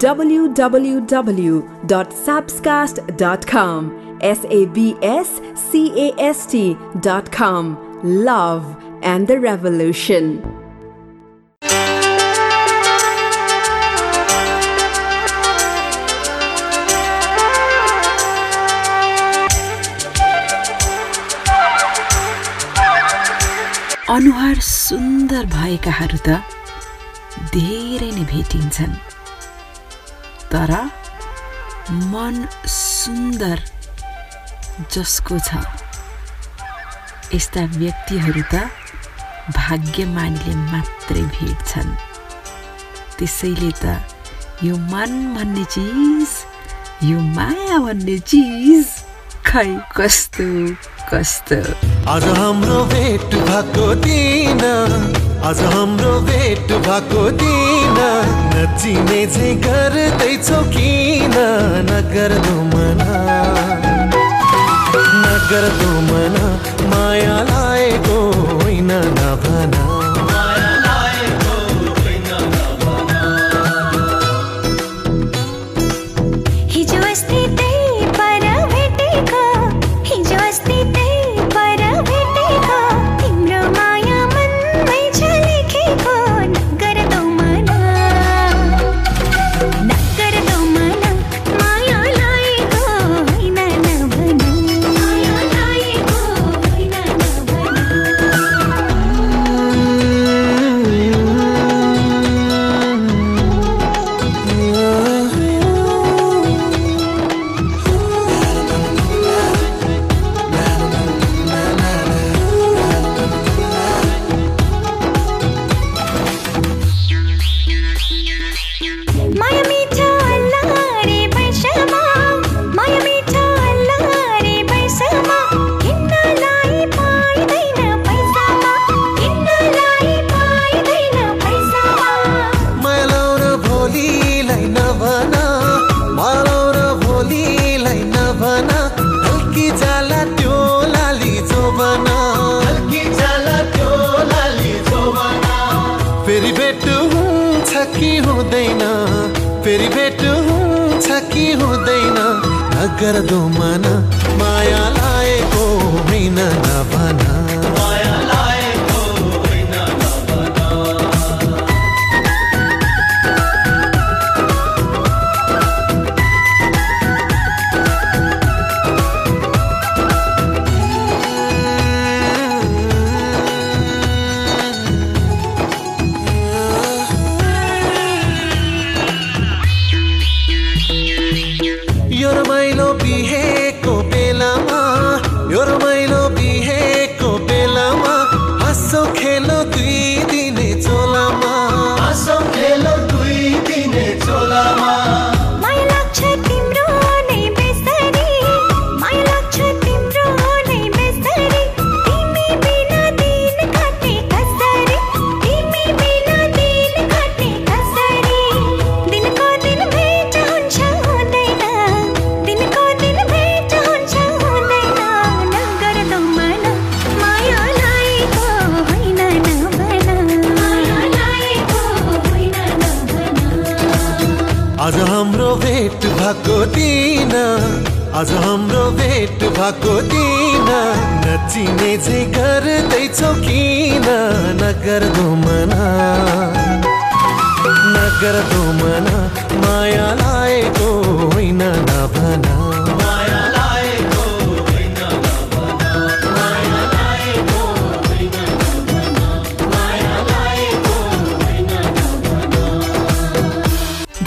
www.sabscast.com. S A B S C A S T.com. Love and the Revolution. अनुहार सुन्दर भएकाहरू त धेरै नै भेटिन्छन् तर मन सुन्दर जसको छ। यस्ता व्यक्तिहरू त भाग्यमानीले मात्रै भेट्छन् त्यसैले त यो मन भन्ने चिज यो माया भन्ने चिज खै कस्तो कस्तो? आज हाम्रो भेट भएको दिन आज हाम्रो भेट भएको दिन। नचिने चाहिँ गर्दैछौ किन? नगर्दो मना नगर्दो मना माया लागेको होइन नभना।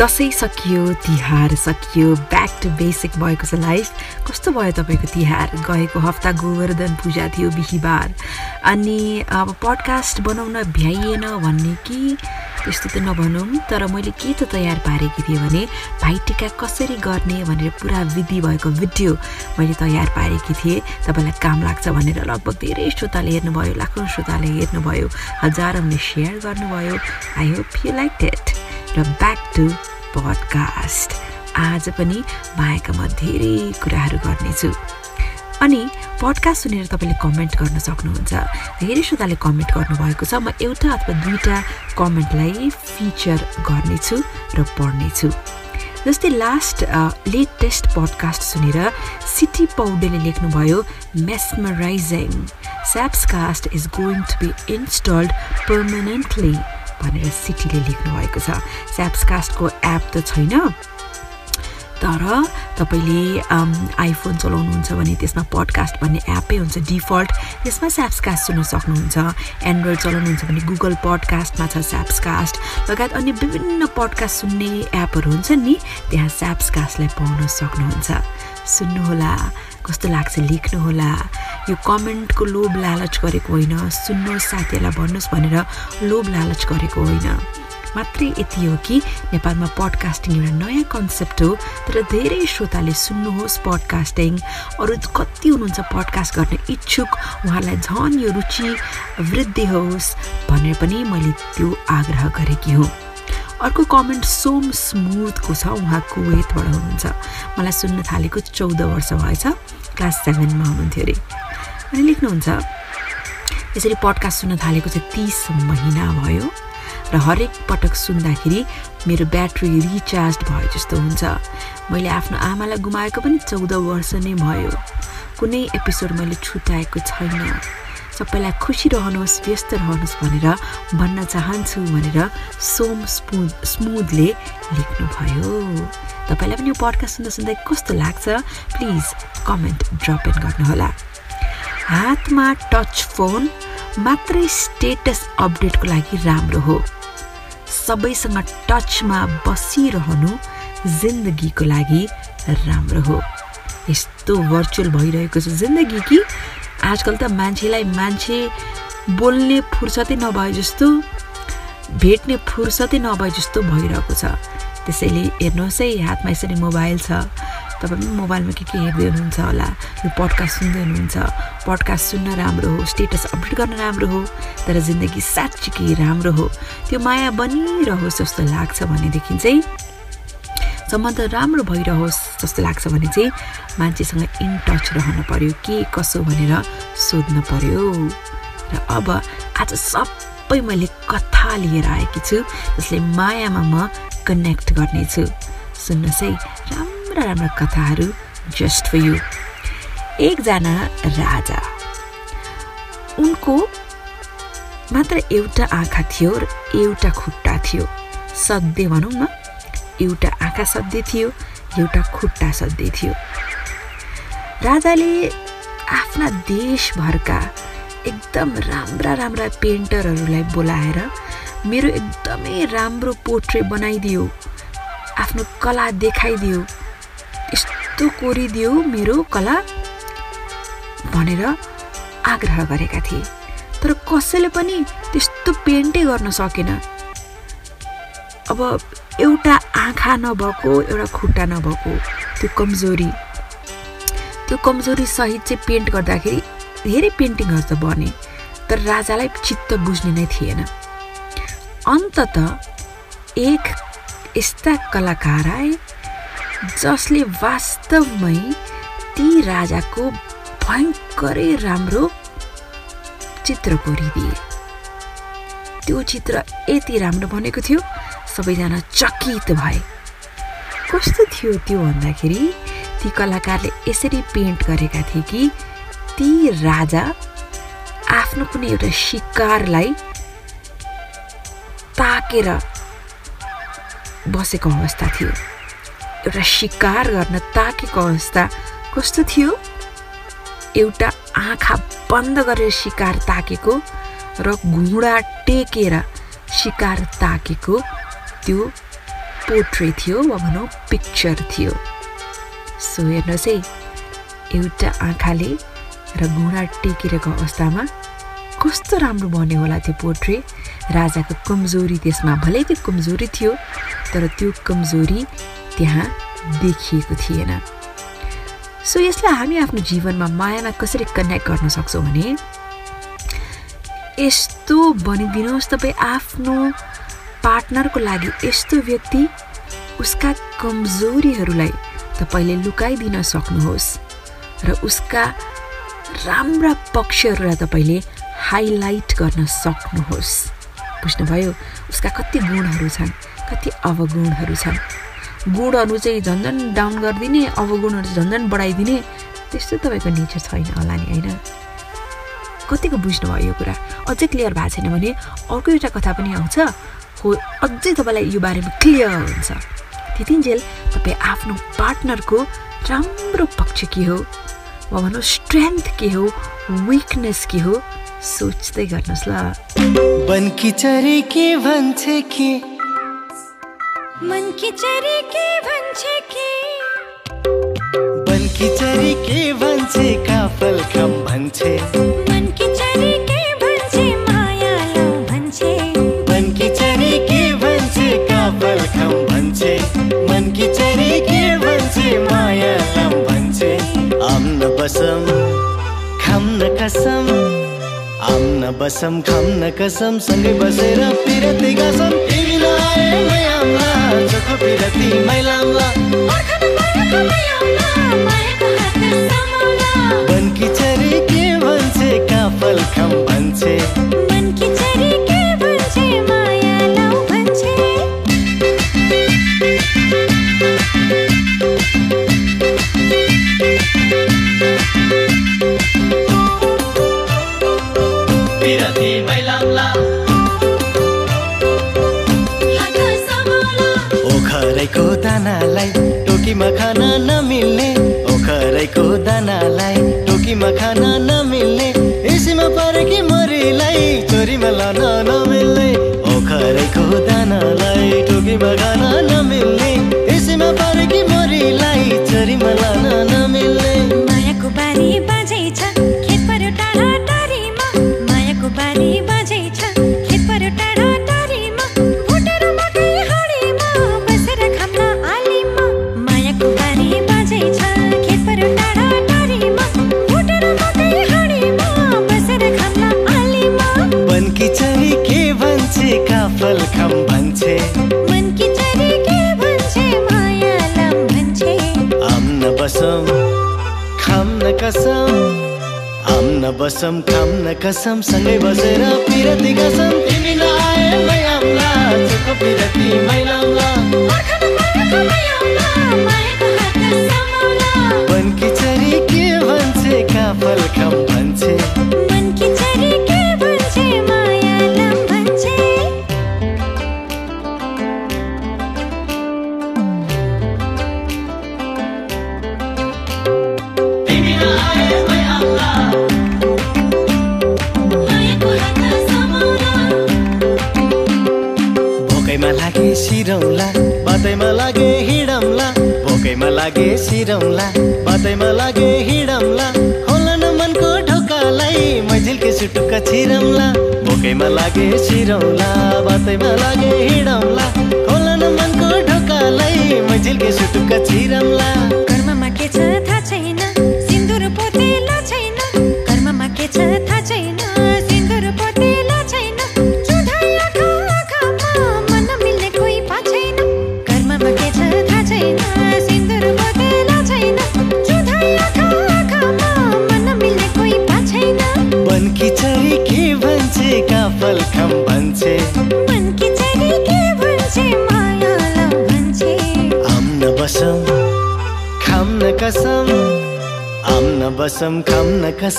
दसैँ सकियो तिहार सकियो ब्याक टु बेसिक भएको छ लाइफ कस्तो भयो तपाईँको तिहार? गएको हप्ता गोवर्धन पूजा थियो बिहिबार। अनि अब पडकास्ट बनाउन भ्याइएन भन्ने कि? त्यस्तो त नभनौँ तर मैले के त तयार पारेकी थिएँ भने भाइटिका कसरी गर्ने भनेर पुरा विधि भएको भिडियो मैले तयार पारेकी थिएँ। तपाईँलाई काम लाग्छ भनेर लगभग धेरै श्रोताले हेर्नुभयो लाखौँ श्रोताले हेर्नुभयो हजारौँले सेयर गर्नुभयो। I hope you like it र ब्याक टु पडकास्ट। आज पनि मायाका धेरै कुराहरू गर्नेछु। अनि पडकास्ट सुनेर तपाईँले कमेन्ट गर्न सक्नुहुन्छ। धेरै श्रोताले कमेन्ट गर्नुभएको छ। म एउटा अथवा दुईवटा कमेन्टलाई फिचर गर्नेछु र पढ्नेछु। जस्तै लास्ट लेटेस्ट पडकास्ट सुनेर सिटी पौडेले लेख्नुभयो mesmerizing स्याप्सकास्ट is going to be installed permanently भनेर सिटीले लेख्नुभएको छ। स्याप्सकास्टको एप त छैन। तर तपाईँले आइफोन चलाउनुहुन्छ भने त्यसमा पडकास्ट भन्ने एपै हुन्छ डिफल्ट त्यसमा स्याप्सकास्ट सुन्न सक्नुहुन्छ। एन्ड्रोइड चलाउनुहुन्छ भने गुगल पडकास्टमा छ स्याप्सकास्ट लगायत अन्य विभिन्न पडकास्ट सुन्ने एपहरू हुन्छन् नि त्यहाँ स्याप्सकास्टलाई पाउन सक्नुहुन्छ। सुन्नुहोला। कस्तो लाग्छ लेख्नुहोला यो कमेन्टको लोभ लालच गरेको होइन। सुन्नुहोस् साथीहरूलाई भन्नुहोस् भनेर लोभ लालच गरेको होइन। मात्रै यति हो कि नेपालमा पडकास्टिङ एउटा नयाँ कन्सेप्ट हो तर धेरै श्रोताले सुन्नुहोस् पडकास्टिङ अरू कति हुनुहुन्छ पडकास्ट गर्ने इच्छुक उहाँलाई झन् यो रुचि वृद्धि होस् भनेर पनि मैले त्यो आग्रह गरेकी हुँ। अर्को कमेन्ट सोम स्मुथको छ उहाँ कुवेतबाट हुनुहुन्छ। मलाई सुन्न थालेको चौध वर्ष भएछ क्लास सेभेनमा हुनुहुन्थ्यो अरे। अनि लेख्नुहुन्छ यसरी पडकास्ट सुन्न थालेको चाहिँ तिस महिना भयो र हरेक पटक सुन्दाखेरि मेरो ब्याट्री रिचार्ज भयो जस्तो हुन्छ। मैले आफ्नो आमालाई गुमाएको पनि चौध वर्ष नै भयो। कुनै एपिसोड मैले छुट्याएको छैन। सबैलाई खुसी रहनुहोस् व्यस्त रहनुहोस् भनेर भन्न चाहन्छु भनेर सोम स्मुद स्मुदले लेख्नुभयो। तपाईँलाई पनि यो पडकास्ट सुन्दा सुन्दै कस्तो लाग्छ? प्लिज कमेन्ट ड्रप इन गर्नुहोला। हातमा टच फोन मात्रै स्टेटस अपडेटको लागि राम्रो हो। सबैसँग टचमा बसिरहनु जिन्दगीको लागि राम्रो हो। यस्तो भर्चुअल भइरहेको छ जिन्दगी कि आजकल त मान्छेलाई मान्छे बोल्ने फुर्सदै नभए जस्तो भेट्ने फुर्सदै नभए जस्तो भइरहेको छ। त्यसैले हेर्नुहोस् है हातमा यसरी मोबाइल छ। तपाईँ पनि मोबाइलमा के के हेर्दै हुनुहुन्छ होला? यो पडकास्ट सुन्दै हुनुहुन्छ। पडकास्ट सुन्न राम्रो हो स्टेटस अपडेट गर्न राम्रो हो तर जिन्दगी साँच्चीकै राम्रो हो। त्यो माया बनिरहोस् जस्तो लाग्छ भनेदेखि चाहिँ सम्बन्ध राम्रो भइरहोस् जस्तो लाग्छ भने चाहिँ मान्छेसँग इन टच रहन पर्यो के कसो भनेर सोध्न पर्यो। र अब आज सबै मैले कथा लिएर आएकी छु जसले मायामा म कनेक्ट गर्नेछु। सुन्नुहोस् है राम्रा राम्रा कथाहरू जस्ट फर यु एकजना राजा। उनको मात्र एउटा आँखा थियो र एउटा खुट्टा थियो। सधैँ भनौँ न एउटा आँखा सधैँ थियो एउटा खुट्टा सधैँ थियो। राजाले आफ्ना देशभरका एकदम राम्रा राम्रा पेन्टरहरूलाई बोलाएर मेरो एकदमै राम्रो पोर्ट्रे बनाइदियो आफ्नो कला देखाइदियो यस्तो कोरिदियो मेरो कला भनेर आग्रह गरेका थिए। तर कसैले पनि त्यस्तो पेन्टै गर्न सकेन। अब एउटा आँखा नभएको एउटा खुट्टा नभएको त्यो कमजोरी। त्यो कमजोरी सहित चाहिँ पेन्ट गर्दाखेरि धेरै पेन्टिङहरू त बने तर राजालाई चित्त बुझ्ने नै थिएन। अन्तत एक यस्ता कलाकार आए जसले वास्तवमै ती राजाको भयङ्करै राम्रो चित्र कोरिदिए त्यो चित्र यति राम्रो बनेको थियो सबैजना चकित भए। कस्तो थियो त्यो भन्दाखेरि ती कलाकारले यसरी पेन्ट गरेका थिए कि ती राजा आफ्नो कुनै एउटा शिकारलाई ताकेर बसेको अवस्था थियो। एउटा शिकार गर्न ताकेको अवस्था कस्तो थियो? एउटा आँखा बन्द गरेर शिकार ताकेको र घुँडा टेकेर शिकार ताकेको त्यो पोर्ट्रे थियो वा भनौँ पिक्चर थियो। सो हेर्नुहोस् है एउटा आँखाले र घुँडा टेकिरहेको अवस्थामा कस्तो राम्रो बन्यो होला त्यो पोर्ट्रे राजाको कमजोरी त्यसमा भलै त्यो कमजोरी थियो तर त्यो कमजोरी त्यहाँ देखिएको थिएन। सो यसलाई हामी आफ्नो जीवनमा मायामा कसरी कनेक्ट गर्न सक्छौँ भने यस्तो बनिदिनुहोस् तपाईँ आफ्नो पार्टनरको लागि यस्तो व्यक्ति उसका कमजोरीहरूलाई तपाईँले लुकाइदिन सक्नुहोस् र उसका राम्रा पक्षहरूलाई तपाईँले हाइलाइट गर्न सक्नुहोस्। बुझ्नुभयो? उसका कति गुणहरू छन् कति अवगुणहरू छन्। गुणहरू चाहिँ झन् झन् डाउन गरिदिने अवगुणहरू चाहिँ झन् झन् बढाइदिने त्यस्तो तपाईँको नेचर छैन होला नि होइन? कतिको बुझ्नुभयो यो कुरा? अझै क्लियर भएको छैन भने अर्को एउटा कथा पनि आउँछ। हो अझै तपाईँलाई यो बारेमा क्लियर हुन्छ। त्यतिन्जेल तपाईँ आफ्नो पार्टनरको राम्रो पक्ष के हो? वा भनौँ स्ट्रेन्थ के हो? विकनेस के हो? सोच्दै गर्नुहोस् ल। बनकी चरी के भन्छ के? मन की चरी के भन्छे के? बनकी चरी के भन्छ काफल खम भन्छे? काफल खम भन्छे मनकी चरी के भन्छ माया लम भन्छे आम न बसम खम न कसम। आम न बसम खम न कसम। सँगै बसेर पिरती कसम तिमी नआए मै आम्ला चोखो पिरती मैलाम्ला अर्खन कसम। आम न बसम खाम न कसम सँगै बसेर पिरती कसम। तिमी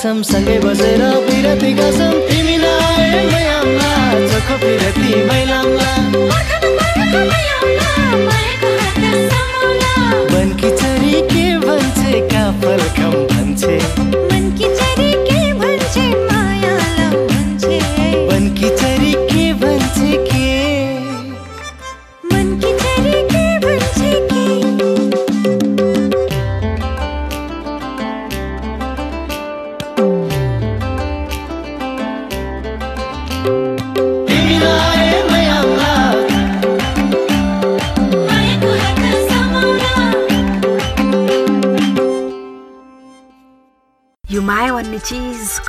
कसम सँगै बसेर पिरती कसम। तिमी चोखो पिरती मैलाम्ला समाउला बनकी चरी के भन्छे काफल खम भन्छे।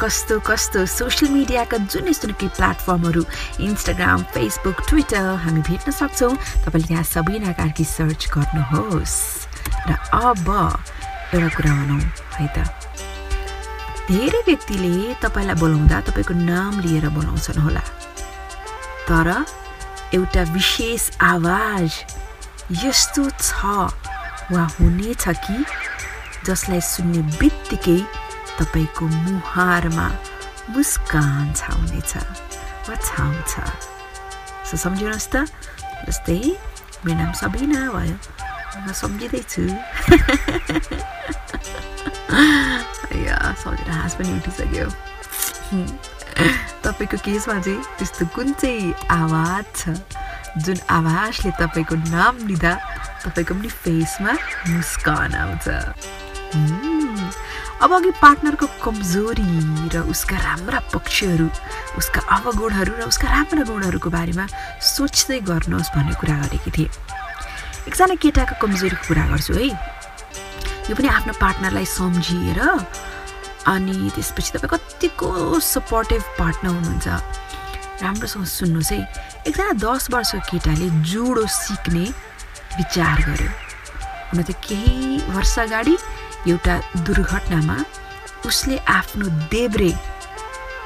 कस्तो कस्तो सोसियल मिडियाका जुनसुकै प्लेटफर्महरू इन्स्टाग्राम फेसबुक ट्विटर हामी भेट्न सक्छौँ। तपाईँले त्यहाँ सबिना कार्की सर्च गर्नुहोस्। र अब एउटा कुरा भनौँ है त। धेरै व्यक्तिले तपाईँलाई बोलाउँदा तपाईँको नाम लिएर बोलाउँछन् होला। तर एउटा विशेष आवाज यस्तो छ वा हुनेछ कि जसलाई सुन्ने बित्तिकै तपाईँको मुहारमा मुस्कान छाउनेछ वा छाउँछ। सो सम्झिनुहोस् त। जस्तै मेरो नाम सबिना भयो। म सम्झिँदैछु। सम्झेर हाँस पनि उठिसक्यो। तपाईँको केसमा चाहिँ त्यस्तो कुन चाहिँ आवाज छ? जुन आवाजले तपाईँको नाम लिँदा तपाईँको पनि फेसमा मुस्कान आउँछ. अब अघि पार्टनरको कमजोरी र उसका राम्रा पक्षहरू उसका अवगुणहरू र उसका राम्रा गुणहरूको बारेमा सोच्दै गर्नुहोस् भन्ने कुरा गरेकी थिएँ। एकजना केटाको कमजोरीको कुरा गर्छु है। यो पनि आफ्नो पार्टनरलाई सम्झिएर अनि त्यसपछि तपाईँ कतिको सपोर्टिभ पार्टनर हुनुहुन्छ। राम्रोसँग सुन्नुहोस् है। एकजना दस वर्षको केटाले जुडो सिक्ने विचार गर्यो। हुन त केही वर्ष अगाडि एउटा दुर्घटनामा उसले आफ्नो देब्रे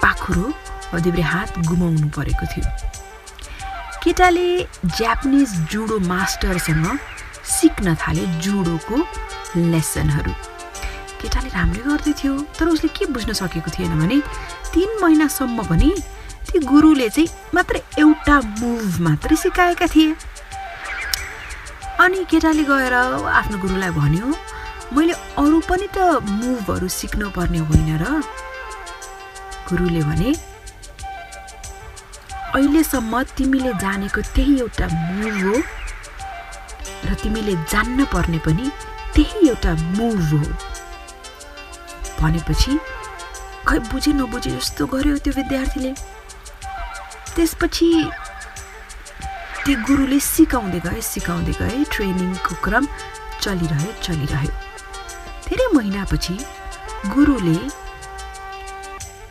पाखुरो वा देब्रे हात गुमाउनु परेको थियो। केटाले जापानिज जुडो मास्टरसँग सिक्न थाले जुडोको लेसनहरू केटाले राम्रै गर्दै थियो तर उसले के बुझ्न सकेको थिएन भने तिन महिनासम्म पनि ती गुरुले चाहिँ मात्र एउटा मुभ मात्रै सिकाएका थिए। अनि केटाले गएर आफ्नो गुरुलाई भन्यो मैले अरू पनि त मुभहरू सिक्नु पर्ने होइन र। गुरुले भने अहिलेसम्म तिमीले जानेको त्यही एउटा मुभ हो र तिमीले जान्न पर्ने पनि त्यही एउटा मुभ हो। भनेपछि खै बुझे नबुझे जस्तो गर्यो त्यो विद्यार्थीले। त्यसपछि त्यो गुरुले सिकाउँदै गए सिकाउँदै गए ट्रेनिङको क्रम चलिरह्यो चलिरह्यो। धेरै महिनापछि गुरुले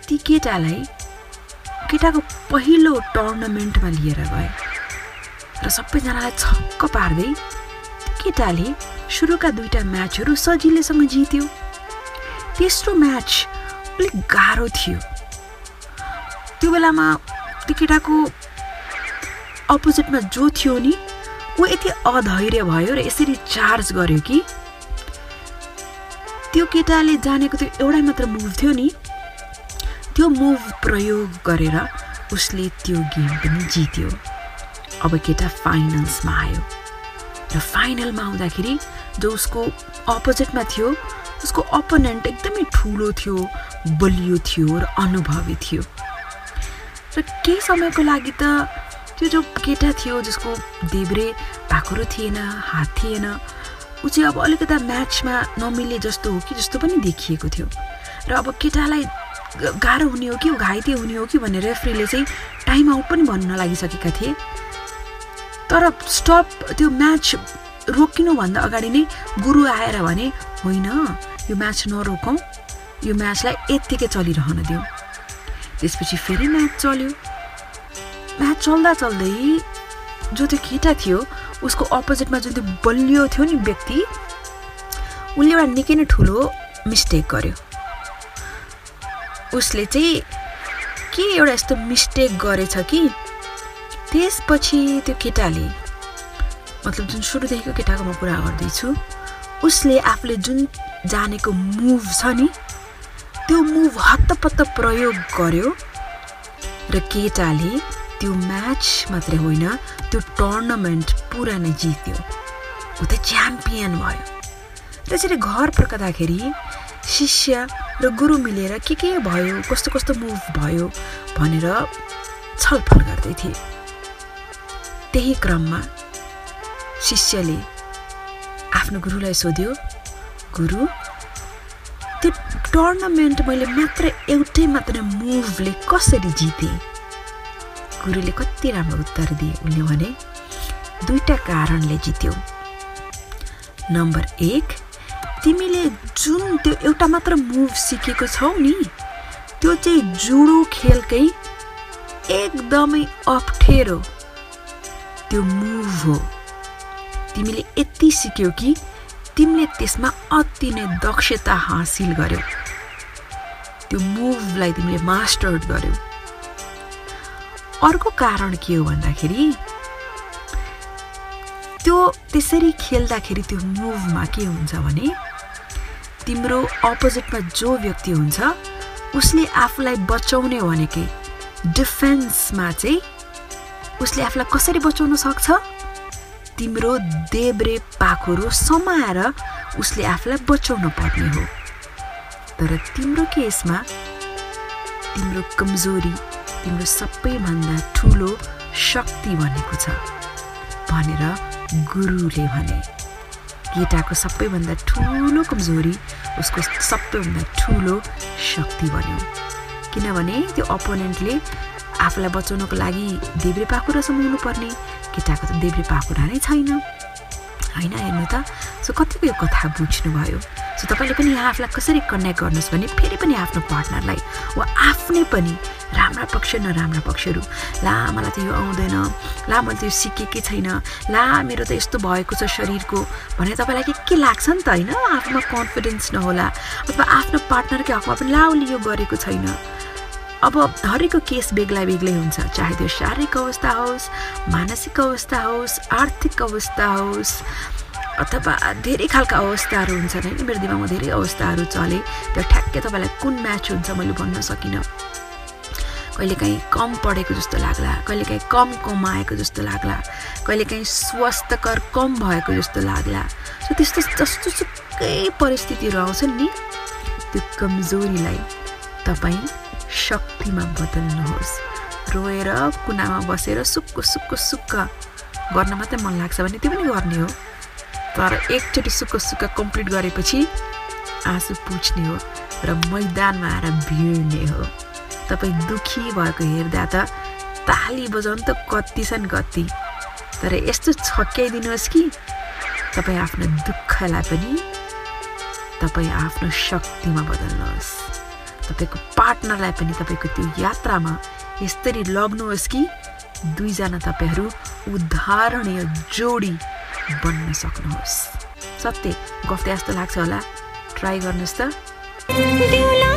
ती केटालाई केटाको पहिलो टुर्नामेन्टमा लिएर गए र सबैजनालाई छक्क पार्दै केटाले सुरुका दुईवटा म्याचहरू सजिलैसँग जित्यो। तेस्रो म्याच अलिक गाह्रो थियो। त्यो बेलामा त्यो केटाको अपोजिटमा जो थियो नि ऊ यति अधैर्य भयो र यसरी चार्ज गर्यो कि त्यो केटाले जानेको त्यो एउटै मात्र मुभ थियो नि। त्यो मुभ प्रयोग गरेर उसले त्यो गेम पनि जित्यो। अब केटा फाइनल्समा आयो। र फाइनलमा आउँदाखेरि जो उसको अपोजिटमा थियो उसको अपोनेन्ट एकदमै ठुलो थियो बलियो थियो र अनुभवी थियो। र केही समयको लागि त त्यो जो केटा थियो जसको देब्रे भाकुरो थिएन हात थिएन ऊ चाहिँ अब अलिकता म्याचमा नमिले जस्तो हो कि जस्तो पनि देखिएको थियो। र अब केटालाई गाह्रो हुने हो कि घाइते हुने हो कि भनेर रेफ्रीले चाहिँ टाइम आउट पनि भन्न लागिसकेका थिए। तर स्टप त्यो म्याच रोकिनुभन्दा अगाडि नै गुरु आएर भने होइन यो म्याच नरोकौँ। यो म्याचलाई यत्तिकै चलिरहन दिउँ। त्यसपछि फेरि म्याच चल्यो। म्याच चल्दा चल्दै जो त्यो केटा थियो उसको अपोजिटमा जुन त्यो बलियो थियो नि व्यक्ति उसले एउटा निकै नै ठुलो मिस्टेक गर्यो। उसले चाहिँ के एउटा यस्तो मिस्टेक गरेछ कि? त्यसपछि त्यो केटाले मतलब जुन सुरुदेखिको केटाको म कुरा गर्दैछु उसले आफूले जुन जानेको मुभ छ नि त्यो मुभ हत्तपत्त प्रयोग गर्यो र केटाले त्यो म्याच मात्रै होइन त्यो टुर्नामेन्ट पुरा नै जित्यो। ऊ त च्याम्पियन भयो। त्यसरी घर फर्कँदाखेरि शिष्य र गुरु मिलेर के के भयो कस्तो कस्तो मुभ भयो भनेर छलफल गर्दै थिए। त्यही क्रममा शिष्यले आफ्नो गुरुलाई सोध्यो गुरु त्यो टुर्नामेन्ट मैले मात्र एउटै मात्र मुभले कसरी जितेँ? गुरुले कति राम्रो उत्तर दिए उनले भने दुईवटा कारणले जित्यौ। नम्बर एक तिमीले जुन त्यो एउटा मात्र मुभ सिकेको छौ नि त्यो चाहिँ जुडो खेलकै एकदमै अप्ठ्यारो त्यो मुभ हो। तिमीले यति सिक्यौ कि तिमीले त्यसमा अति नै दक्षता हासिल गर्यौ। त्यो मुभलाई तिमीले मास्टर गर्यौ। अर्को कारण के हो भन्दाखेरि त्यो त्यसरी खेल्दाखेरि त्यो मुभमा के हुन्छ भने तिम्रो अपोजिटमा जो व्यक्ति हुन्छ उसले आफूलाई बचाउने भनेकै डिफेन्समा चाहिँ उसले आफूलाई कसरी बचाउन सक्छ? तिम्रो देब्रे पाखुरो समाएर उसले आफूलाई बचाउन पर्ने हो। तर तिम्रो केसमा तिम्रो कमजोरी तिम्रो सबैभन्दा ठुलो शक्ति भनेको छ भनेर गुरुले भने। केटाको सबैभन्दा ठुलो कमजोरी उसको सबैभन्दा ठुलो शक्ति बन्यो। किनभने त्यो अपोनेन्टले आफूलाई बचाउनको लागि देब्रे पाखुरा समाउनु पर्ने केटाको त देब्रे पाखुरा नै छैन। होइन हेर्नु त। सो कतिको यो कथा बुझ्नुभयो सो तपाईँले पनि यहाँ आफूलाई कसरी कनेक्ट गर्नुहोस् भने फेरि पनि आफ्नो पार्टनरलाई वा आफ्नै पनि राम्रा पक्ष नराम्रा पक्षहरू। ला मलाई त यो आउँदैन। ला मैले त यो सिकेकै छैन। ला मेरो त यस्तो भएको छ शरीरको भने तपाईँलाई के के लाग्छ नि त होइन? आफूमा कन्फिडेन्स नहोला। अथवा आफ्नो पार्टनरकै हकमा पनि ला उसले यो गरेको छैन। अब हरेकको केस बेग्ला बेग्लै हुन्छ। चाहे त्यो शारीरिक अवस्था होस् मानसिक अवस्था होस् आर्थिक अवस्था होस् अथवा धेरै खालका अवस्थाहरू हुन्छन् होइन? मेरो दिमागमा धेरै अवस्थाहरू चले त्यो ठ्याक्कै तपाईँलाई कुन म्याच हुन्छ मैले भन्न सकिनँ। कहिलेकाहीँ कम पढेको जस्तो लाग्ला कहिलेकाहीँ कम कमाएको जस्तो लाग्ला कहिलेकाहीँ स्वास्थ्यकर कम भएको जस्तो लाग्ला। सो त्यस्तो जस्तो सुकै परिस्थितिहरू आउँछन् नि त्यो कमजोरीलाई तपाईँ शक्तिमा बदल्नुहोस्। रोएर कुनामा बसेर सुक्क सुक्क सुक्क गर्न मात्रै मन लाग्छ भने त्यो पनि गर्ने हो। तर एकचोटि सुक्क सुक्क कम्प्लिट गरेपछि आँसु पुछ्ने हो र मैदानमा आएर भिड्ने हो। तपाईँ दुखी भएको हेर्दा त ताली बजाउनु त कति छन् कति। तर यस्तो छक्याइदिनुहोस् कि तपाईँ आफ्नो दुःखलाई पनि तपाईँ आफ्नो शक्तिमा बदल्नुहोस्। तपाईँको पार्टनरलाई पनि तपाईँको त्यो यात्रामा यसरी लग्नुहोस् कि दुईजना तपाईँहरू उदाहरणीय जोडी बन्न सक्नुहोस्। सत्य गफ जस्तो लाग्छ होला। ट्राई गर्नुहोस् त।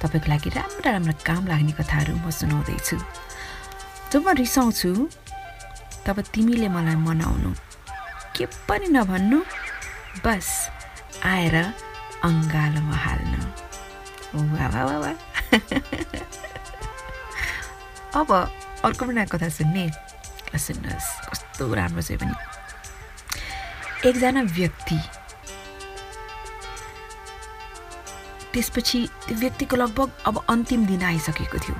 तपाईँको लागि राम्रा राम्रा काम लाग्ने कथाहरू म सुनाउँदैछु। जब म रिसाउँछु तब तिमीले मलाई मनाउनु। के पनि नभन्नु बस आएर अङ्गालोमा हाल्नु। वा वा वा अब अर्को पनि कथा सुन्ने। सुन्नुहोस् कस्तो राम्रो छ पनि। एकजना व्यक्ति त्यसपछि त्यो व्यक्तिको लगभग अब अन्तिम दिन आइसकेको थियो।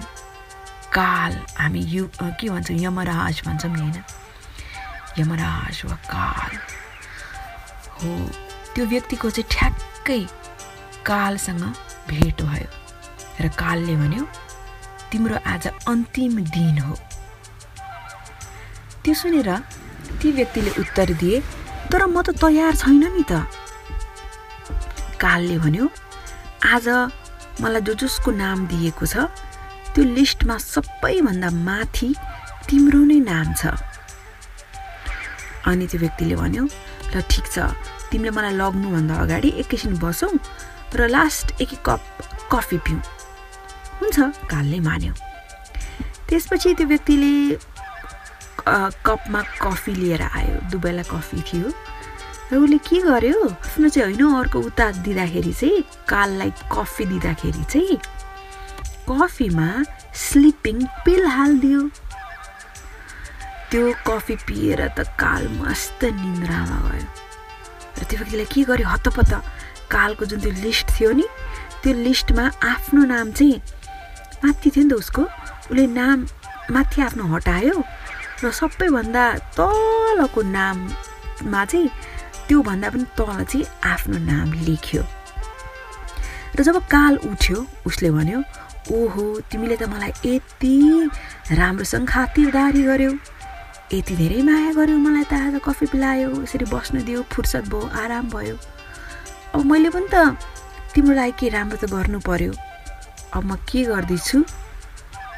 काल हामी यु के भन्छौँ यमराज भन्छौँ नि होइन? यमराज वा काल। हो त्यो व्यक्तिको चाहिँ ठ्याक्कै कालसँग भेट भयो र कालले भन्यो तिम्रो आज अन्तिम दिन हो। त्यो सुनेर ती व्यक्तिले उत्तर दिए तर म त तयार छैन नि त। कालले भन्यो आज मलाई जो जसको नाम दिएको छ। त्यो लिस्टमा सबैभन्दा माथि तिम्रो नै नाम छ। अनि त्यो व्यक्तिले भन्यो ल ठिक छ। तिमीले मलाई लग्नुभन्दा अगाडि एकैछिन बसौँ र लास्ट एक एक कप कफी पिउँ हुन्छ कालले मान्यो। त्यसपछि त्यो व्यक्तिले कपमा कफी लिएर आयो। दुबईलाई कफी थियो। र उसले के गर्यो? आफ्नो चाहिँ होइन अर्को उता दिँदाखेरि चाहिँ काललाई कफी दिँदाखेरि चाहिँ कफीमा स्लिपिङ पिल हालिदियो। त्यो कफी पिएर त काल मस्त निन्द्रामा गयो। र त्यो व्यक्तिले के गर्यो? हत्तपत्त कालको जुन त्यो लिस्ट थियो नि त्यो लिस्टमा आफ्नो नाम चाहिँ माथि थियो नि त उसको उसले नाम माथि आफ्नो हटायो। र सबैभन्दा तलको नाममा चाहिँ त्योभन्दा पनि तल चाहिँ आफ्नो नाम लेख्यो। र जब काल उठ्यो उसले भन्यो ओहो तिमीले त मलाई यति राम्रोसँग खातिरदारी गर्यौ। यति धेरै माया गर्यो मलाई त आज कफी पिलायो यसरी बस्न दियो फुर्सद भयो आराम भयो। अब मैले पनि त तिम्रो लागि के राम्रो त गर्नु पर्यो? अब म के गर्दैछु?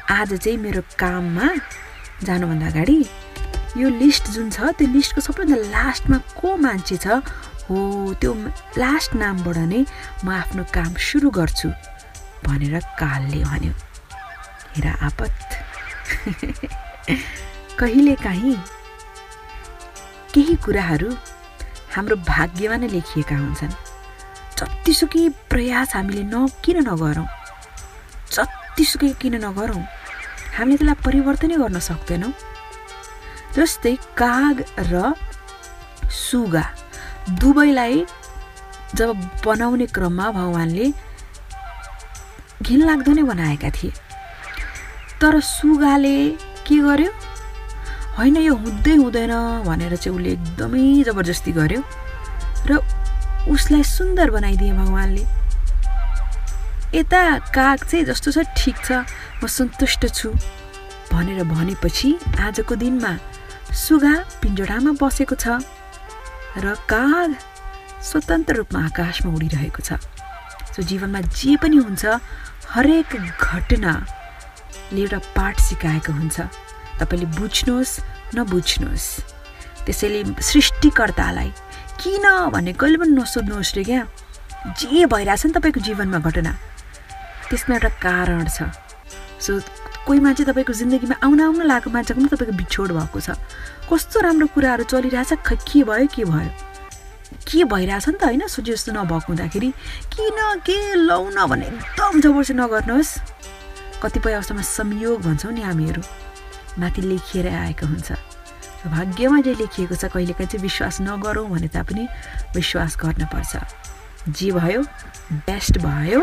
आज चाहिँ मेरो काममा जानुभन्दा अगाडि यो लिस्ट जुन छ त्यो लिस्टको सबैभन्दा लास्टमा को मान्छे छ? हो त्यो लास्ट नामबाट नै म आफ्नो काम सुरु गर्छु भनेर कालले भन्यो। हेर आपत। कहिले काहीँ केही कुराहरू हाम्रो भाग्यमा नै लेखिएका हुन्छन्। जतिसुकै प्रयास हामीले न किन नगरौँ। जतिसुकै किन नगरौँ हामीले त्यसलाई परिवर्तनै गर्न सक्दैनौँ। जस्तै काग र सुगा। दुवैलाई जब बनाउने क्रममा भगवान्ले घिनलाग्दो नै बनाएका थिए। तर सुगाले के गर्यो? होइन यो हुँदै हुँदैन भनेर चाहिँ उसले एकदमै जबरजस्ती गर्यो र उसलाई सुन्दर बनाइदिए भगवान्ले। यता काग चाहिँ जस्तो छ ठिक छ म सन्तुष्ट छु भनेर भनेपछि आजको दिनमा सुगा पिञ्जडामा बसेको छ र काग स्वतन्त्र रूपमा आकाशमा उडिरहेको छ। सो जीवनमा जे पनि हुन्छ हरेक घटनाले एउटा पाठ सिकाएको हुन्छ। तपाईँले बुझ्नुहोस् नबुझ्नुहोस्। त्यसैले सृष्टिकर्तालाई किन भन्ने कहिले पनि नसोध्नुहोस् रे क्या। जे भइरहेछ नि तपाईँको जीवनमा घटना। त्यसमा एउटा कारण छ। सो कोही मान्छे तपाईँको जिन्दगीमा आउन आउन लागेको मान्छेको पनि तपाईँको बिछोड भएको छ। कस्तो राम्रो कुराहरू चलिरहेछ खै के भयो के भयो? के भइरहेछ नि त होइन जस्तो नभएको हुँदाखेरि? किन के लौ न भने एकदम जबरजस्ती नगर्नुहोस्। कतिपय अवस्थामा संयोग भन्छौँ नि हामीहरू। माथि लेखिएर आएको हुन्छ। भाग्यमा जे लेखिएको छ कहिलेकाहीँ चाहिँ विश्वास नगरौँ भने तापनि विश्वास गर्नुपर्छ। जे भयो बेस्ट भयो।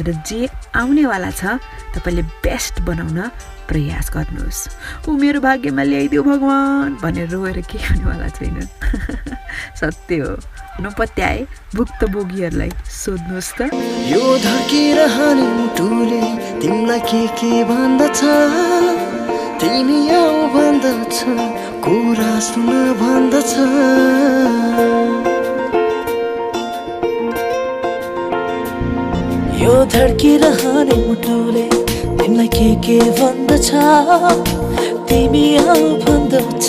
र जे आउनेवाला छ तपाईँले बेस्ट बनाउन प्रयास गर्नुहोस्। ऊ मेरो भाग्यमा ल्याइदियो भगवान् भनेर रोएर के हुनेवाला छैन सत्य हो। नपत्याए भुक्तभोगीहरूलाई सोध्नुहोस् त। यो तिमीलाई के के भन्दछ? तिमी आऊ भन्दछ कुरा सुन भन्दछ। किरहने मुटुले? तिमीलाई के के भन्दछ? तिमी आऊ भन्दछ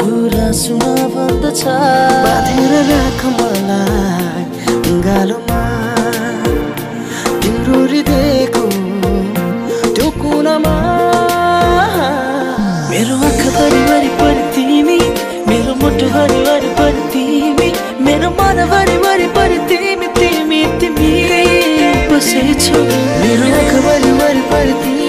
कुरा सुन भन्दछ। बाँधेर राख मलाई गालोमा तिम्रो हृदयको त्यो कुनामा। मेरो आँखा वरिवरि पर तिमी मेरो मुटु वरिवरि पर तिमी मेरो मन वरिवरि छु। मेरो आँखा भरि भरि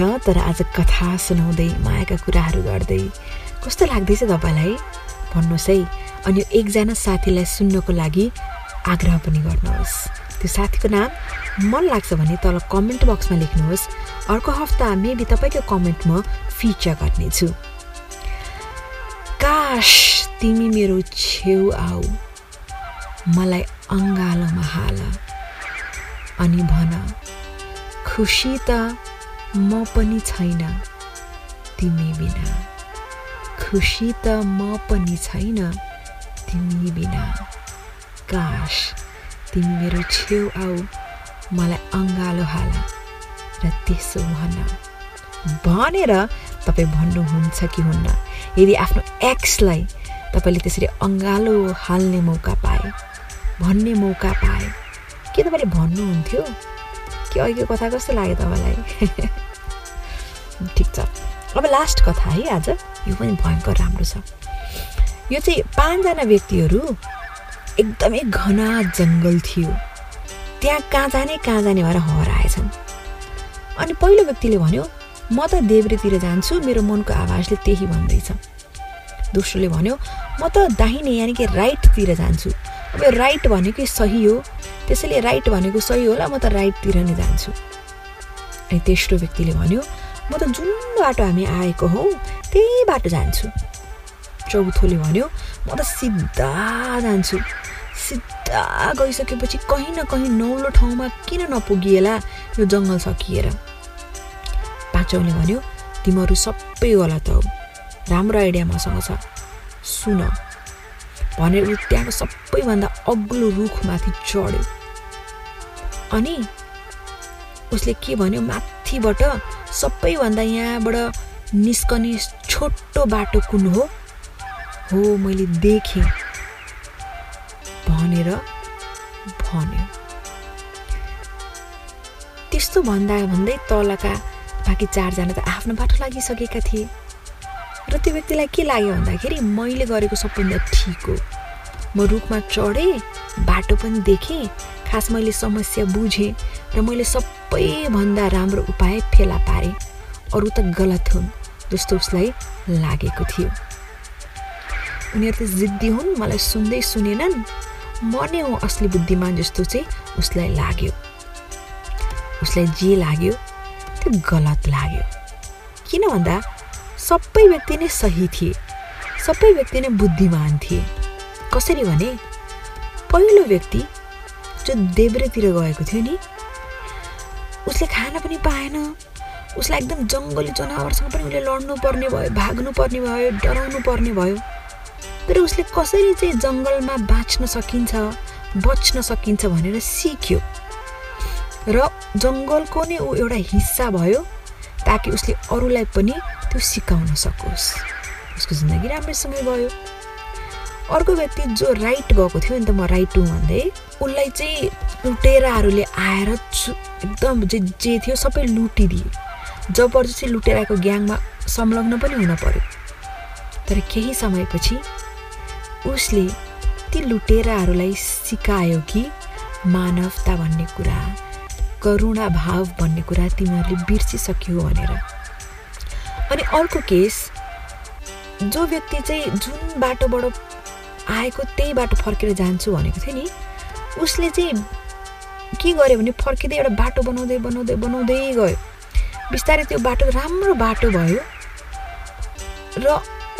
तर आज कथा सुनाउँदै मायाका कुराहरू गर्दै। कस्तो लाग्दैछ तपाईँलाई? भन्नुहोस् है। अनि एकजना साथीलाई सुन्नको लागि आग्रह पनि गर्नुहोस्। त्यो साथीको नाम मन लाग्छ भने तल कमेन्ट बक्समा लेख्नुहोस्। अर्को हप्ता मेबी तपाईँको कमेन्ट म फिचर गर्नेछु। काश तिमी मेरो छेउ आऊ। मलाई अङ्गालोमा हाल अनि भन खुसी त म पनि छैन। तिमी बिना। खुसी त म पनि छैन। तिमी बिना। काश तिमी मेरो छेउ आऊ। मलाई अङ्गालो हाल र त्यसो भन। भनेर तपाईँ भन्नुहुन्छ कि हुन्न? यदि आफ्नो एक्सलाई तपाईँले त्यसरी अङ्गालो हाल्ने मौका पाए भन्ने मौका पाए के तपाईँले भन्नुहुन्थ्यो? कि अहिलेको कथा कस्तो लाग्यो तपाईँलाई? ठिक छ। अब लास्ट कथा है आज। यो पनि भयङ्कर राम्रो छ। यो चाहिँ पाँचजना व्यक्तिहरू एकदमै घना जङ्गल थियो। त्यहाँ कहाँ जाने कहाँ जाने भएर हराएछन् अनि पहिलो व्यक्तिले भन्यो म त देब्रेतिर जान्छु मेरो मनको आवाजले त्यही भन्दैछ। दोस्रोले भन्यो म त दाहिने यानि कि राइटतिर जान्छु। यो राइट भनेकै सही हो। त्यसैले राइट भनेको सही होला म त राइटतिर नै जान्छु। अनि तेस्रो व्यक्तिले भन्यो म त जुन बाटो हामी आएको हौ त्यही बाटो जान्छु। चौथोले भन्यो म त सिधा जान्छु। सिधा गइसकेपछि कहीँ न कहीँ नौलो ठाउँमा किन नपुगिएला यो जङ्गल सकिएर? पाँचौँले भन्यो तिमीहरू सबै गलत हौ। राम्रो आइडिया मसँग छ। सुन। भनेर ऊ त्यहाँको सबैभन्दा अग्लो रुखमाथि चढ्यो। अनि उसले के भन्यो माथिबाट सबैभन्दा यहाँबाट निस्कने छोटो बाटो कुन हो? हो मैले देखेँ भनेर भन्यो। त्यस्तो भन्दा भन्दै तलका बाँकी चारजना त आफ्नो बाटो लागिसकेका थिए। र त्यो व्यक्तिलाई के लाग्यो भन्दाखेरि मैले गरेको सबभन्दा ठिक हो। म रुखमा चढेँ बाटो पनि देखेँ खास मैले समस्या बुझेँ र मैले सबैभन्दा राम्रो उपाय फेला पारेँ। अरू त गलत हुन् जस्तो उसलाई लागेको थियो। उनीहरू त जिद्दी हुन् मलाई सुन्दै सुनेनन्। म नै हो असली बुद्धिमान जस्तो चाहिँ उसलाई लाग्यो। उसलाई जे लाग्यो त्यो गलत लाग्यो। किन भन्दा सबै व्यक्ति नै सही थिए। सबै व्यक्ति नै बुद्धिमान थिए। कसरी भने पहिलो व्यक्ति जो देब्रेतिर गएको थियो नि उसले खान पनि पाएन। उसलाई एकदम जङ्गली जनावरसँग पनि उसले लड्नु पर्ने भयो भाग्नु पर्ने भयो डराउनु पर्ने भयो। तर उसले कसरी चाहिँ जङ्गलमा बाँच्न सकिन्छ बच्न सकिन्छ भनेर सिक्यो। र जङ्गलको नै ऊ एउटा हिस्सा भयो ताकि उसले अरूलाई पनि त्यो सिकाउन सकोस्। उसको जिन्दगी राम्रैसँगै गयो अर्को व्यक्ति जो राइट गएको थियो नि त म राइट हुँ भन्दै उसलाई चाहिँ लुटेराहरूले आएर एकदम जे जे थियो सबै लुटिदिए जबरजस्ती लुटेर आएको ग्याङमा संलग्न पनि हुन पर्यो। तर केही समयपछि उसले ती लुटेराहरूलाई सिकायो कि मानवता भन्ने कुरा करुणा भाव भन्ने कुरा तिमीहरूले बिर्सिसक्यो भनेर। अनि अर्को केस जो व्यक्ति चाहिँ जुन बाटोबाट आएको त्यही बाटो फर्केर जान्छु भनेको थियो नि उसले चाहिँ के गर्यो भने फर्किँदै एउटा बाटो बनाउँदै बनाउँदै बनाउँदै गयो। बिस्तारै त्यो बाटो राम्रो बाटो भयो र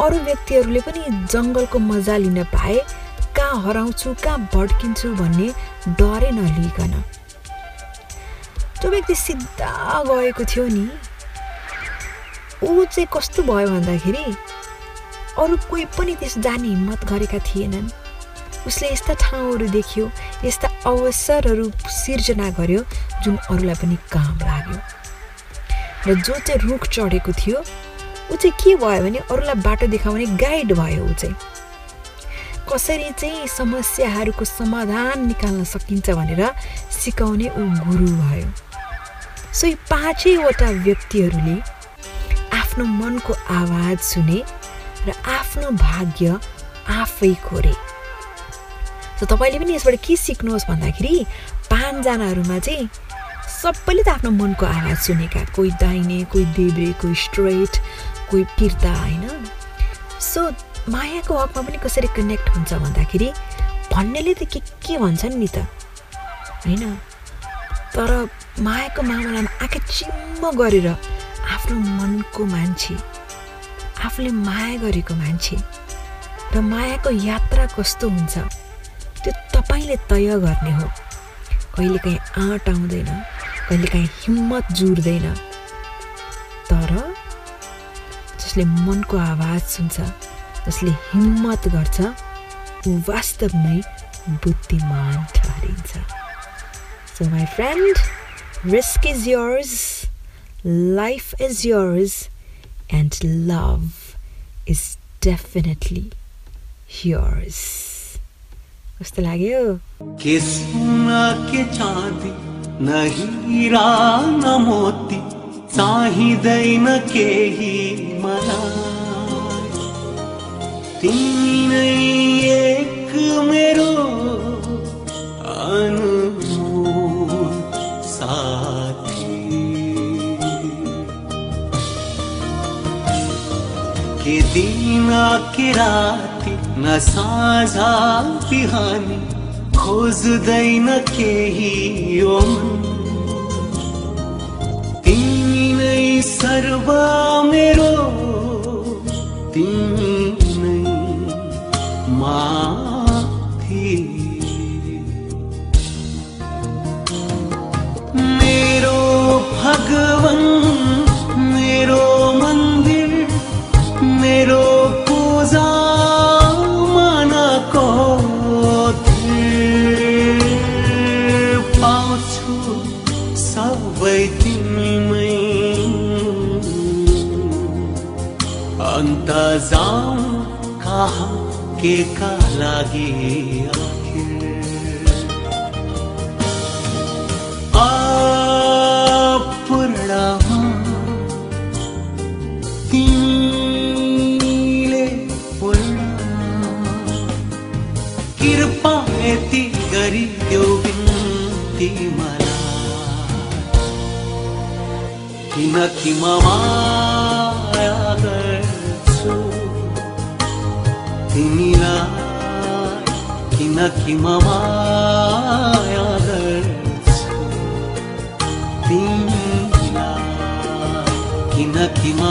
अरू व्यक्तिहरूले पनि जङ्गलको मजा लिन पाए कहाँ हराउँछु कहाँ भड्किन्छु भन्ने डरै नलिकन। त्यो व्यक्ति सिधा गएको थियो नि। ऊ चाहिँ कस्तो भयो भन्दाखेरि अरू कोही पनि त्यस जाने हिम्मत गरेका थिएनन्। उसले यस्ता ठाउँहरू देख्यो यस्ता अवसरहरू सिर्जना गर्यो जुन अरूलाई पनि काम लाग्यो। र जो चाहिँ रुख चढेको थियो ऊ चाहिँ के भयो भने अरूलाई बाटो देखाउने गाइड भयो ऊ चाहिँ। कसरी चाहिँ समस्याहरूको समाधान निकाल्न सकिन्छ भनेर सिकाउने ऊ गुरु भयो। सो यी पाँचैवटा व्यक्तिहरूले आफ्नो मनको आवाज सुने र आफ्नो भाग्य आफै खोरे सो तपाईँले पनि यसबाट के सिक्नुहोस् भन्दाखेरि पाँचजनाहरूमा चाहिँ सबैले त आफ्नो मनको आवाज सुनेका कोही दाहिने कोही देब्रे कोही स्ट्रेट कोही फिर्ता होइन? सो मायाको हकमा पनि कसरी कनेक्ट हुन्छ भन्दाखेरि भन्नेले त के के भन्छन् नि त होइन? तर मायाको मामलामा आँखा चिम्म गरेर आफ्नो मनको मान्छे आफूले माया गरेको मान्छे र मायाको यात्रा कस्तो हुन्छ त्यो तपाईँले तय गर्ने हो। कहिलेकाहीँ आँट आउँदैन कहिलेकाहीँ हिम्मत जुर्दैन। तर जसले मनको आवाज सुन्छ जसले हिम्मत गर्छ ऊ वास्तवमै बुद्धिमान ठहरिन्छ। So my friend risk is yours life is yours and love is definitely yours. कस्तो लाग्यो के सोना के चाँदी न हीरा न मोती चाहिँदैन केही मलाई तिमी नै एक मेरो अनमोल दिन के राति न साझा बिहानी खोज्दैन केही यो तिमी नै सर्व मेरो तिमी नै माथि। मेरो भगवन जाउँ कहाँ के का लागि आखिर अपूर्णमा तिमीले पूर्ण। कृपा यति गरिदेऊ बिन्ती मलाई किनकि म माया गर्छु तिमीलाई किनकि म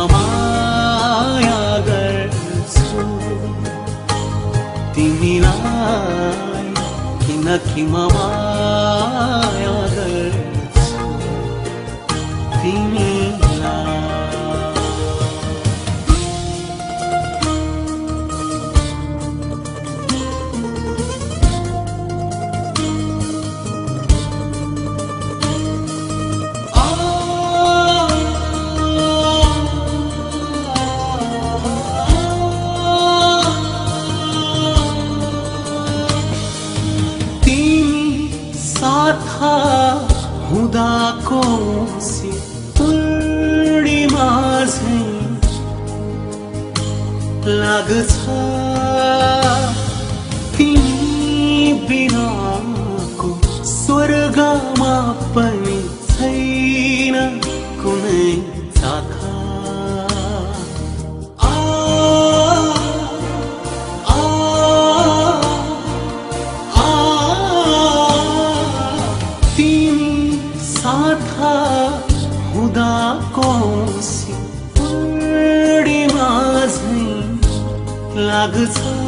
तिमीलाई किनकि लाग्छ। तिमी बिनाको स्वर्गमा पनि लाग्छ तिमी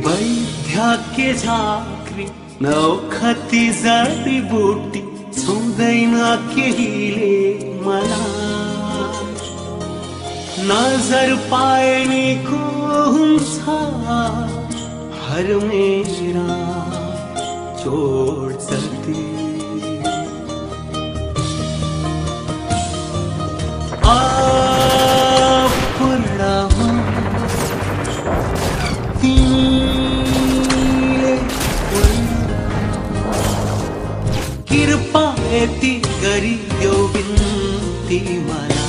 के वैद्य के झाँक्री नौखती जडीबुटी छुँदैन केहीले मलाई नजर पाए नि को हुन्छ हर मेरा चोट चलती बिन्ती मलाई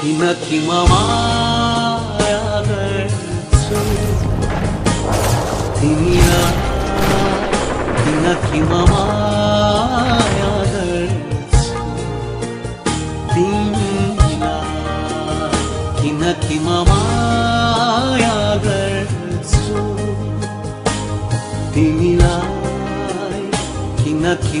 किनकि म माया गर्छु तिमीलाई किनकि